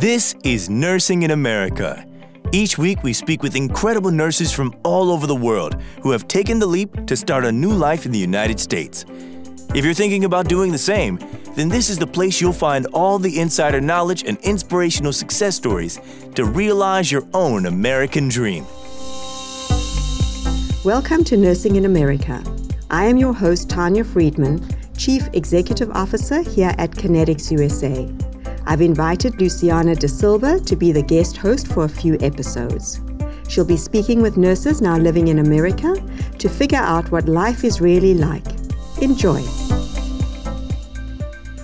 This is Nursing in America. Each week, we speak with incredible nurses from all over the world who have taken the leap to start a new life in the United States. If you're thinking about doing the same, then this is the place you'll find all the insider knowledge and inspirational success stories to realize your own American dream. Welcome to Nursing in America. I am your host, Tonya Friedman, Chief Executive Officer here at Connetics USA. I've invited Luciana De Silva to be the guest host for a few episodes. She'll be speaking with nurses now living in America to figure out what life is really like. Enjoy.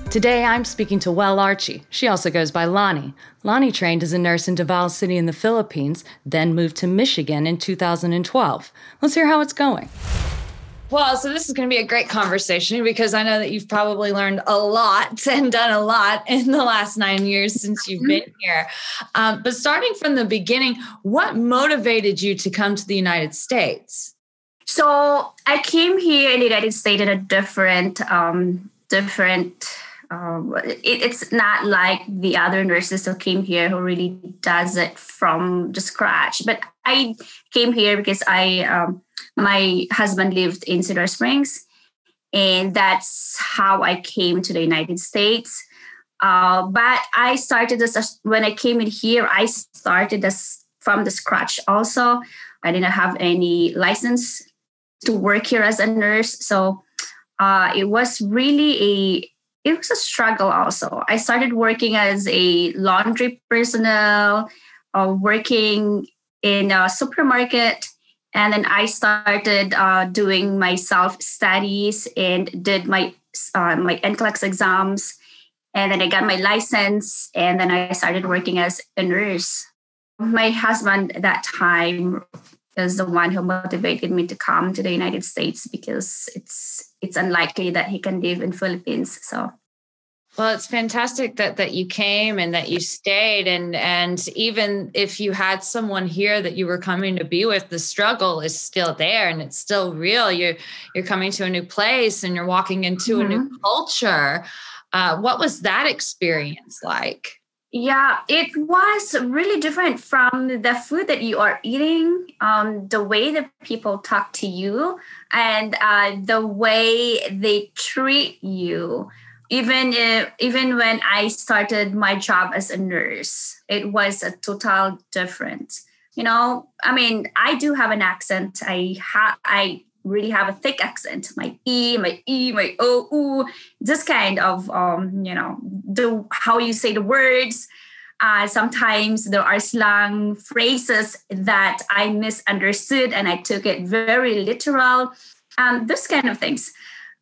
Today I'm speaking to Well Archie. She also goes by Lonnie. Lonnie trained as a nurse in Davao City in the Philippines, then moved to Michigan in 2012. Let's hear how it's going. Well, so this is going to be a great conversation because I know that you've probably learned a lot and done a lot in the last nine years since you've been here. Um, but starting from the beginning, what motivated you to come to the United States? So I came here in the United States in a different, um, different um, it, it's not like the other nurses who came here who really does it from the scratch. But I came here because I um, my husband lived in Cedar Springs, and that's how I came to the United States. Uh, but I started this when I came in here. I started this from the scratch. Also, I didn't have any license to work here as a nurse, so uh, it was really a it was a struggle also. I started working as a laundry personnel, uh, working in a supermarket, and then I started uh, doing my self studies and did my uh, my NCLEX exams, and then I got my license, and then I started working as a nurse. My husband at that time is the one who motivated me to come to the United States because it's it's unlikely that he can live in Philippines. So well, it's fantastic that that you came and that you stayed and and even if you had someone here that you were coming to be with, the struggle is still there and it's still real. You're you're coming to a new place and you're walking into mm-hmm. a new mm-hmm. culture. Uh, what was that experience like? Yeah, it was really different from the food that you are eating, um, the way that people talk to you, and uh, the way they treat you. Even if, even when I started my job as a nurse, it was a total different. You know, I mean, I do have an accent. I have I really have a thick accent my e my e my o ooh this kind of um you know the how you say the words uh, sometimes there are slang phrases that i misunderstood and i took it very literal um this kind of things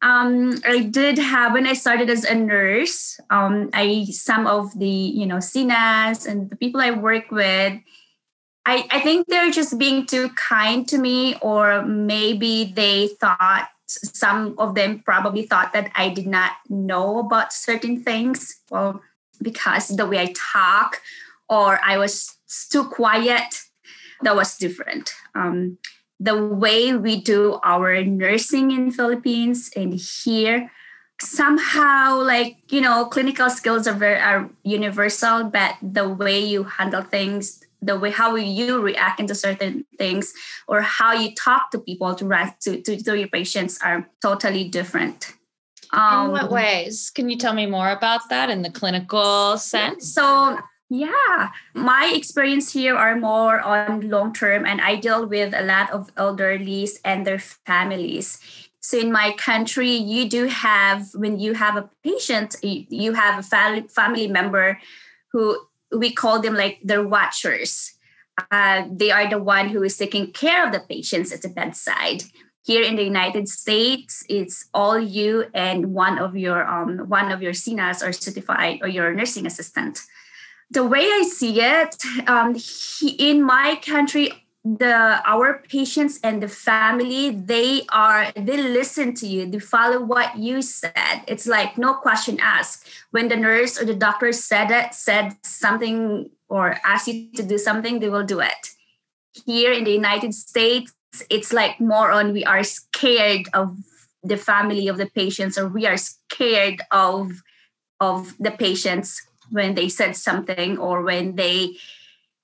um, I did have when I started as a nurse. Um, I some of the you know CNAs and the people I work with I, I think they're just being too kind to me, or maybe they thought some of them probably thought that I did not know about certain things. Well, because the way I talk, or I was too quiet, that was different. Um, the way we do our nursing in Philippines and here, somehow like you know clinical skills are very are universal but the way you handle things the way how you react into certain things or how you talk to people to to, to, to your patients are totally different. Um, in what ways? Can you tell me more about that in the clinical sense? so yeah my experience here are more on long term and i deal with a lot of elderlies and their families so in my country you do have when you have a patient you have a family member who we call them like their watchers. Uh, they are the one who is taking care of the patients at the bedside. Here in the United States, it's all you and one of your um, one of your CNAs or certified or your nursing assistant. The way I see it, um, he, in my country, the our patients and the family they are they listen to you. They follow what you said. It's like no question asked. When the nurse or the doctor said it said something or asked you to do something they will do it. Here in the united states it's like more on we are scared of the family of the patients or we are scared of of the patients when they said something or when they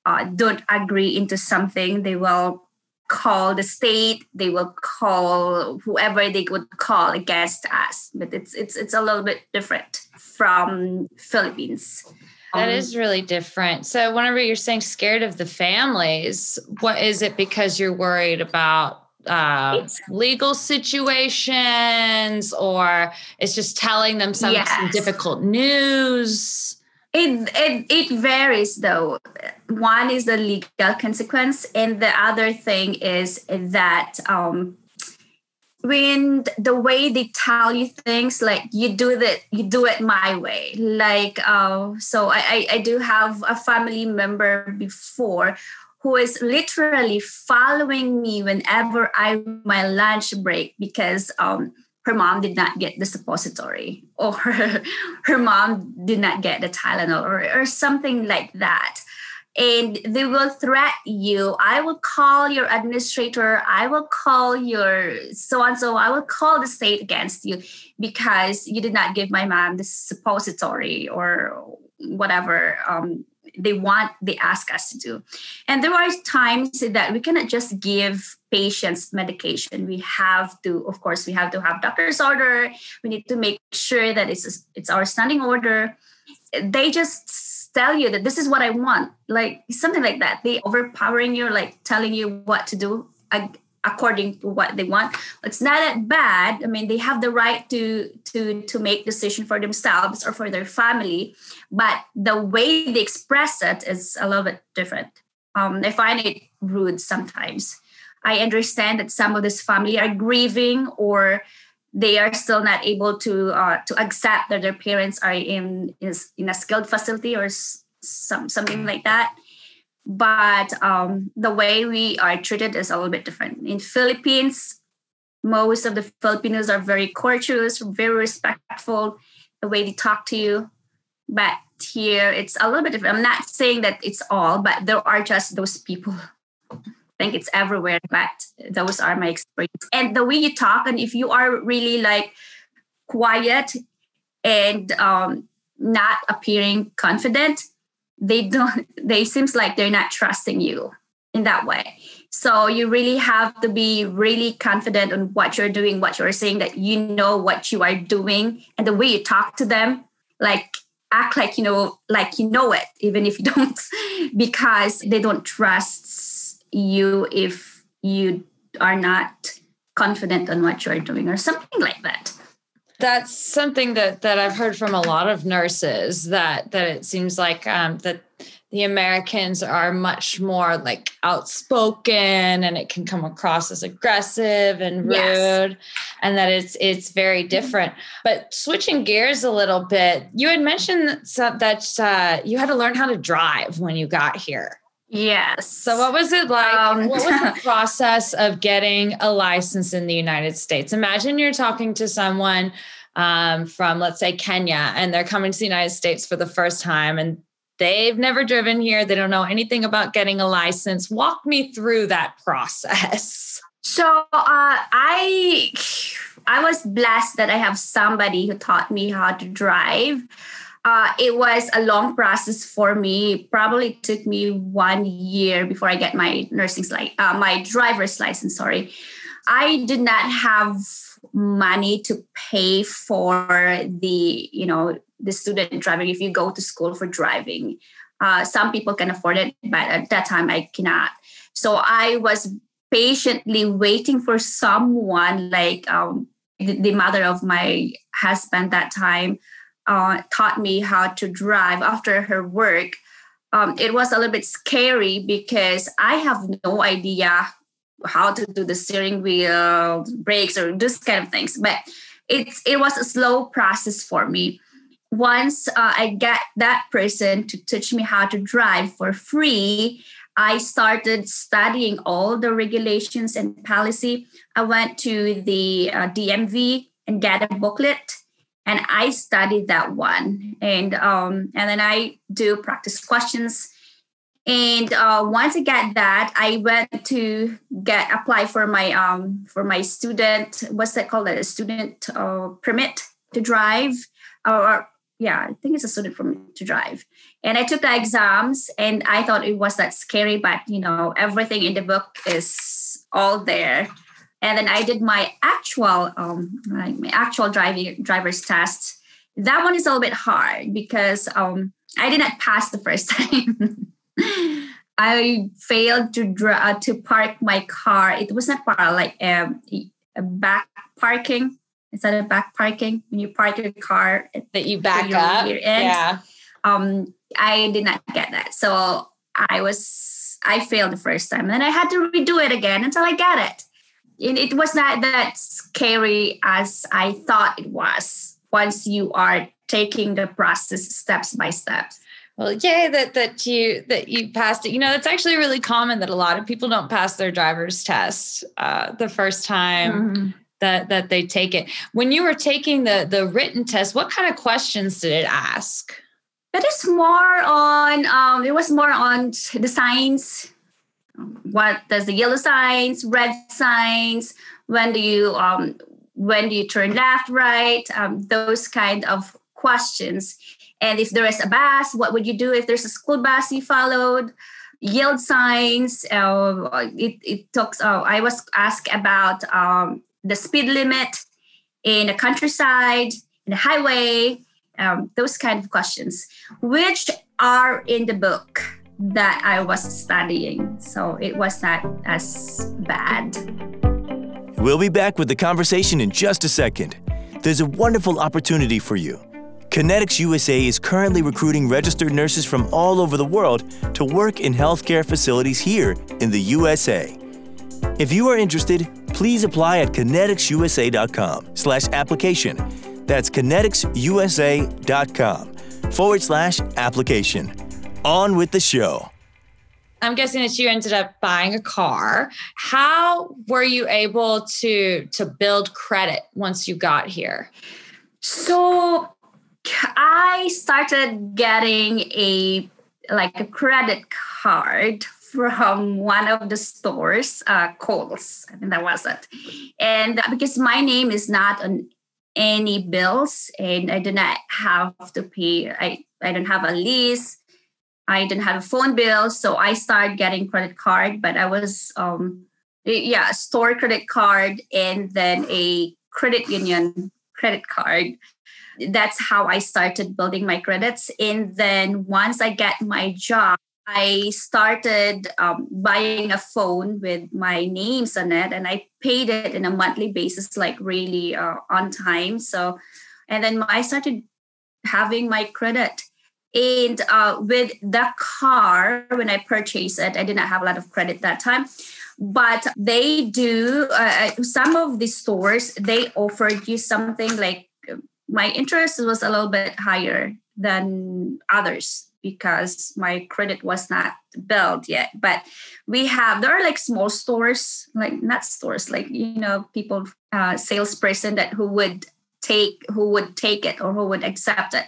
uh, don't agree into something, they will call the state. They will call whoever they would call against us. But it's it's it's a little bit different from Philippines. That um, is really different. So, whenever you're saying scared of the families, what is it because you're worried about uh, legal situations or it's just telling them some, yes. some difficult news? It, it it varies though. One is the legal consequence, and the other thing is that um, when the way they tell you things, like you do that, you do it my way. Like uh, so, I I do have a family member before who is literally following me whenever I my lunch break because um her mom did not get the suppository or her, her mom did not get the Tylenol or, or something like that. And they will threat you. I will call your administrator. I will call your so and so. I will call the state against you because you did not give my mom the suppository or whatever um, they want they ask us to do and there are times that we cannot just give patients medication. We have to of course we have to have doctor's order. We need to make sure that it's it's our standing order. They just tell you that this is what i want like something like that. They overpowering you like telling you what to do according to what they want. It's not that bad. I mean they have the right to to to make decision for themselves or for their family but the way they express it is a little bit different. Um, find it rude sometimes i understand that some of this family are grieving or they are still not able to uh, to accept that their parents are in in a skilled facility or some something like that but um, the way we are treated is a little bit different. In Philippines, most of the Filipinos are very courteous, very respectful, the way they talk to you. But here, it's a little bit different. I'm not saying that it's all, but there are just those people. I think it's everywhere, but those are my experience. And the way you talk, and if you are really like quiet and um, not appearing confident, they don't they seems like they're not trusting you in that way so you really have to be really confident on what you're doing what you're saying that you know what you are doing and the way you talk to them like act like you know like you know it even if you don't because they don't trust you if you are not confident on what you're doing or something like that that's something that that I've heard from a lot of nurses that that it seems like um, that the Americans are much more like outspoken and it can come across as aggressive and rude yes. and that it's it's very different. But switching gears a little bit, you had mentioned that, that uh, you had to learn how to drive when you got here. Yes. So, what was it like? Um, what was the process of getting a license in the United States? Imagine you're talking to someone um, from, let's say, Kenya, and they're coming to the United States for the first time and they've never driven here. They don't know anything about getting a license. Walk me through that process. So, uh, I. I was blessed that I have somebody who taught me how to drive uh, it was a long process for me. Probably took me one year before I get my nursing license, uh, my driver's license. Sorry, I did not have money to pay for the you know the student driving. If you go to school for driving, uh, some people can afford it, but at that time I cannot. So I was patiently waiting for someone like um, the, the mother of my husband that time uh, taught me how to drive after her work. Um, it was a little bit scary because I have no idea how to do the steering wheel, brakes, or this kind of things. But it's it was a slow process for me. Once uh, I got that person to teach me how to drive for free, I started studying all the regulations and policy. I went to the uh, DMV and got a booklet and I studied that one, and um, and then I do practice questions. And uh, once I get that, I went to get apply for my um for my student what's that called a student uh, permit to drive or yeah, I think it's a student me to drive. And I took the exams and I thought it was that scary, but you know, everything in the book is all there. And then I did my actual um my, actual driving driver's test. That one is a little bit hard because um I did not pass the first time. I failed to draw uh, to park my car. It was not park like um, a back parking instead of back parking when you park your car that you back up. End, yeah. Um, I did not get that, so I was I failed the first time, and then I had to redo it again until I got it. And it was not that scary as I thought it was. Once you are taking the process steps by steps. Well, yay that that you that you passed it. You know, it's actually really common that a lot of people don't pass their driver's test uh, the first time. Mm-hmm that that they take it. When you were taking the the written test, what kind of questions did it ask? It is more on um, it was more on the signs. What does the yellow signs, red signs? When do you um, when do you turn left, right? Um, those kind of questions. And if there is a bus, what would you do if there's a school bus you followed? Yield signs. Uh, it it talks. Uh, I was asked about um, the speed limit in the countryside, in the highway, um, those kind of questions, which are in the book that I was studying. So it was not as bad. We'll be back with the conversation in just a second. There's a wonderful opportunity for you. Connetics USA is currently recruiting registered nurses from all over the world to work in healthcare facilities here in the USA. If you are interested, please apply at conneticsusa.com slash application. That's conneticsusa.com forward slash application. On with the show. I'm guessing that you ended up buying a car. How were you able to to build credit once you got here? So I started getting a like a credit card from one of the stores, uh, Kohl's. I think that was it. And because my name is not on any bills, and I do not have to pay. I I don't have a lease. I didn't have a phone bill, so I started getting credit card. But I was um yeah store credit card and then a credit union credit card that's how I started building my credits. And then once I get my job, I started um, buying a phone with my names on it, and I paid it in a monthly basis, like really uh, on time. So, and then I started having my credit. And uh, with the car, when I purchased it, I did not have a lot of credit that time. But they do, uh, uh some of the stores, they offered you something like my interest was a little bit higher than others because my credit was not built yet. But we have there are like small stores, like not stores, like you know, people uh, salesperson that who would take who would take it or who would accept it.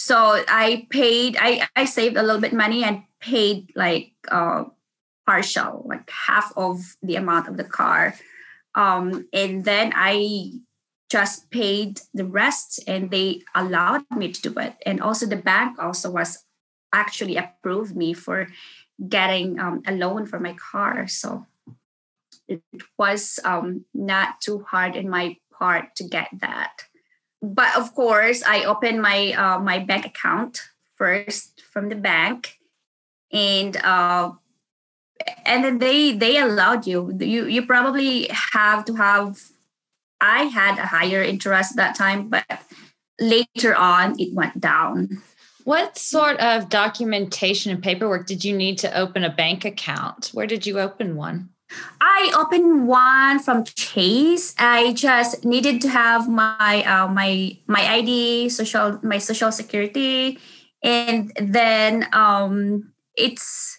So I paid, I I saved a little bit money and paid like uh, partial, like half of the amount of the car. Um, and then I just paid the rest and they allowed me to do it and also the bank also was actually approved me for getting um, a loan for my car. So it was um, not too hard in my part to get that. But of course, I opened my uh, my bank account first from the bank, and uh, and then they they allowed you. You you probably have to have. I had a higher interest that time, but later on it went down. What sort of documentation and paperwork did you need to open a bank account? Where did you open one? I opened one from Chase. I just needed to have my uh, my my ID, social my social security, and then um, it's.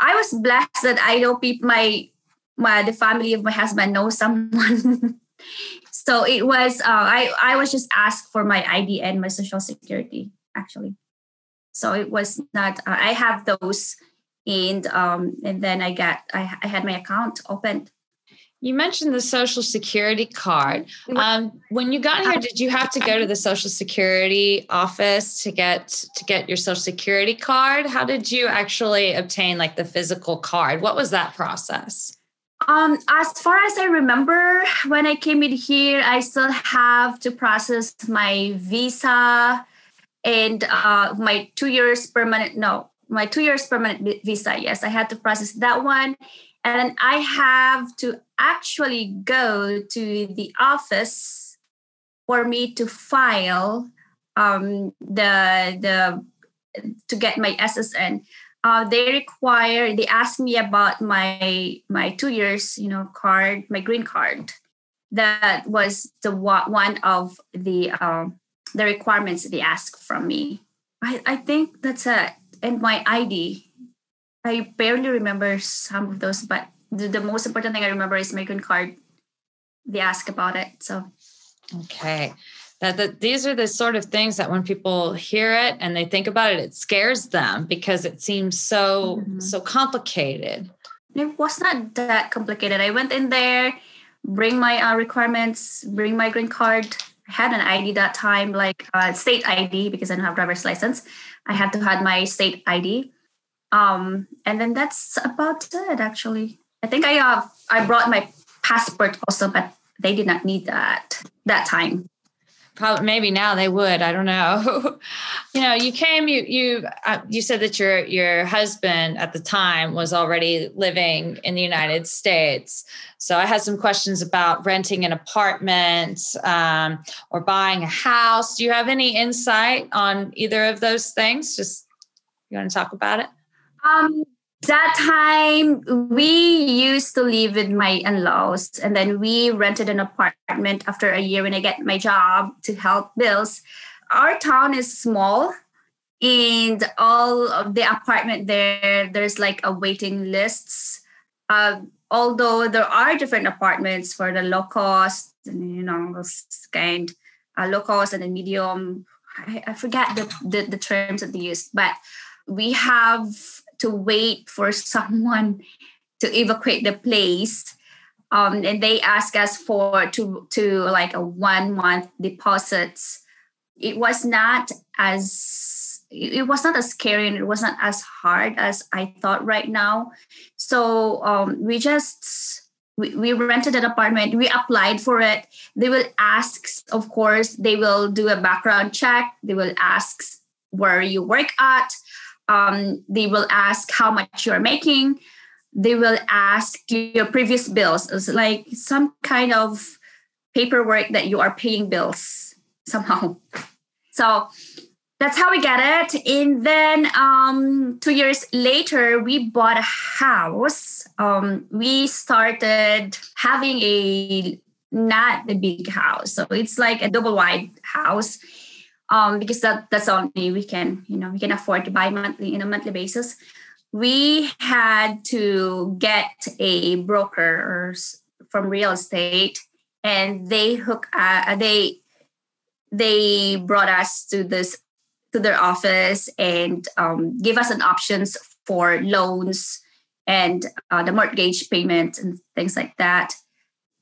I was blessed that I know people. My my the family of my husband knows someone. so it was. Uh, I I was just asked for my ID and my social security actually. So it was not. Uh, I have those, and um, and then I got I, I had my account opened. You mentioned the social security card. Um, when you got here, did you have to go to the social security office to get to get your social security card? How did you actually obtain like the physical card? What was that process? Um, as far as I remember, when I came in here, I still have to process my visa and uh, my two years permanent. No, my two years permanent visa. Yes, I had to process that one, and I have to actually go to the office for me to file um, the the to get my SSN uh, they require they asked me about my my two years you know card my green card. That was the one of the um, the requirements they asked from me. I i think that's it and my id i barely remember some of those but the, the most important thing i remember is my green card. They ask about it so. Okay. That, that these are the sort of things that when people hear it and they think about it it scares them because it seems so mm-hmm. so complicated. It was not that complicated. I went in there bring my uh, requirements bring my green card had an id that time like uh, state id because i don't have driver's license. I had to have my state id um, and then that's about it actually. I think i uh, i brought my passport also but they did not need that that time probably maybe now they would i don't know. You know you came you you uh, you said that your your husband at the time was already living in the united states. So i had some questions about renting an apartment um, or buying a house. Do you have any insight on either of those things? Just you want to talk about it? Um that time we used to live with my in-laws and then we rented an apartment after a year when i get my job to help bills. Our town is small and all of the apartment there there's like a waiting lists. Uh, although there are different apartments for the low cost and you know kind uh, low cost and the medium I, I forget the, the the terms that they use but we have to wait for someone to evacuate the place. Um, and they ask us for to to like a one month deposits. It was not as it was not as scary and it was not as hard as i thought right now. So um, we just we, we rented an apartment. We applied for it. They will ask of course they will do a background check. They will ask where you work at um, they will ask how much you're making. They will ask your previous bills. It's like some kind of paperwork that you are paying bills somehow. So that's how we get it. And then um, two years later we bought a house. Um, we started having a not the big house. So it's like a double wide house um, because that that's only we can you know we can afford to buy monthly in a monthly basis. We had to get a broker from real estate and they hook uh, they they brought us to this to their office and um, give us an options for loans and uh, the mortgage payment and things like that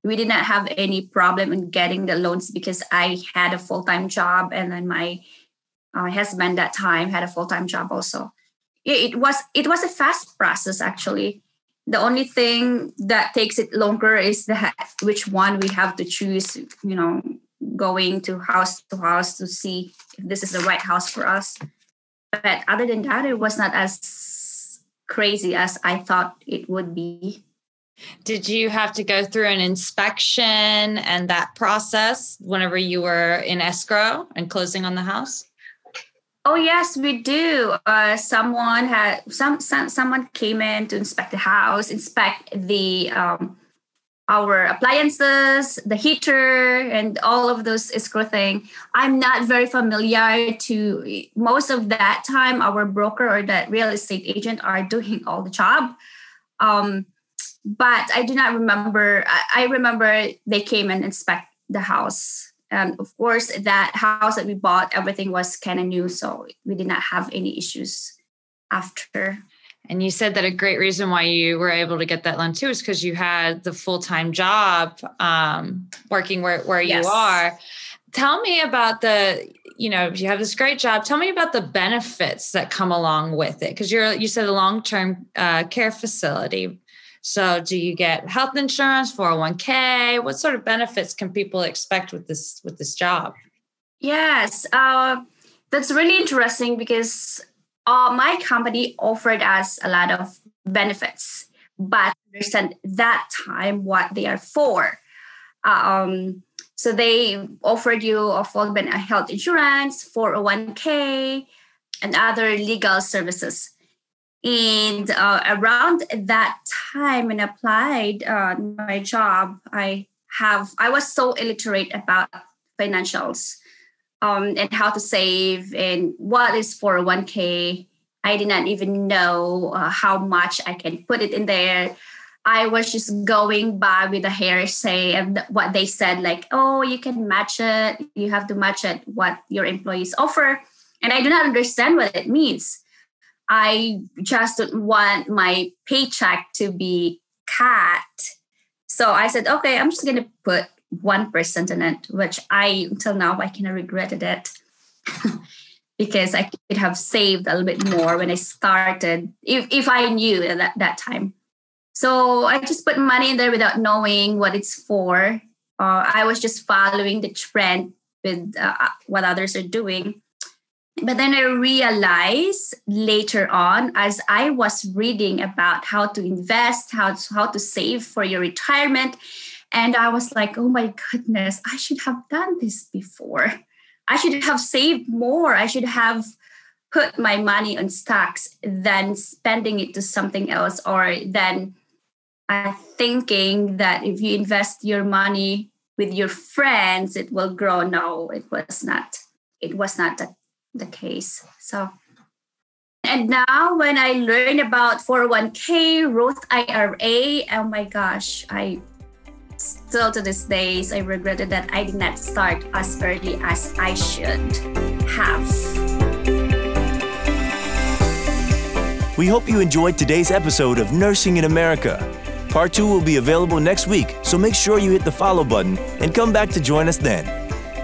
we did not have any problem in getting the loans because I had a full time job and then my uh, husband that time had a full time job also. It, it was it was a fast process actually. The only thing that takes it longer is the which one we have to choose. You know, going to house to house to see if this is the right house for us. But other than that, it was not as crazy as I thought it would be. Did you have to go through an inspection and that process whenever you were in escrow and closing on the house? Oh yes, we do. Uh, someone had some, some someone came in to inspect the house, inspect the um, our appliances, the heater, and all of those escrow thing. I'm not very familiar to most of that time. Our broker or that real estate agent are doing all the job. Um, but I do not remember. I, I remember they came and inspect the house. And of course, that house that we bought, everything was kind of new. So we did not have any issues after. And you said that a great reason why you were able to get that loan too is because you had the full time job um, working where, where yes. you are. Tell me about the, you know, you have this great job. Tell me about the benefits that come along with it. Because you're, you said a long term uh, care facility. So, do you get health insurance, 401k? What sort of benefits can people expect with this with this job? Yes, uh, that's really interesting because uh, my company offered us a lot of benefits, but understand that time what they are for. Um, so they offered you a full health insurance, 401k, and other legal services. And uh, around that time when I applied uh, my job, I have I was so illiterate about financials um, and how to save and what is 401k. I did not even know uh, how much I can put it in there. I was just going by with the hearsay and what they said, like, oh, you can match it. You have to match it what your employees offer. And I do not understand what it means. I just want my paycheck to be cut. So I said, okay, I'm just going to put 1% in it, which I, until now, I kind of regretted it. because I could have saved a little bit more when I started, if, if I knew at that, that time. So I just put money in there without knowing what it's for. Uh, I was just following the trend with uh, what others are doing. But then I realized later on, as I was reading about how to invest, how to, how to save for your retirement, and I was like, oh my goodness, I should have done this before. I should have saved more. I should have put my money on stocks than spending it to something else or then uh, thinking that if you invest your money with your friends, it will grow. No, it was not. It was not the, the case. So and now when I learn about 401k, Roth IRA, oh my gosh, I still to this days I regretted that I did not start as early as I should have. We hope you enjoyed today's episode of Nursing in America. Part 2 will be available next week, so make sure you hit the follow button and come back to join us then.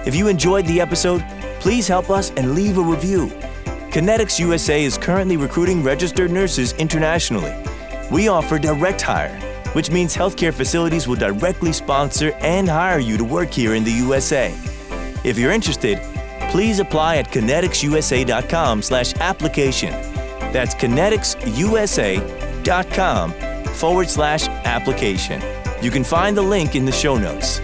If you enjoyed the episode, please help us and leave a review. Connetics USA is currently recruiting registered nurses internationally. We offer direct hire which means healthcare facilities will directly sponsor and hire you to work here in the USA. If you're interested, please apply at conneticsusa.com slash application. That's conneticsusa.com forward slash application. You can find the link in the show notes.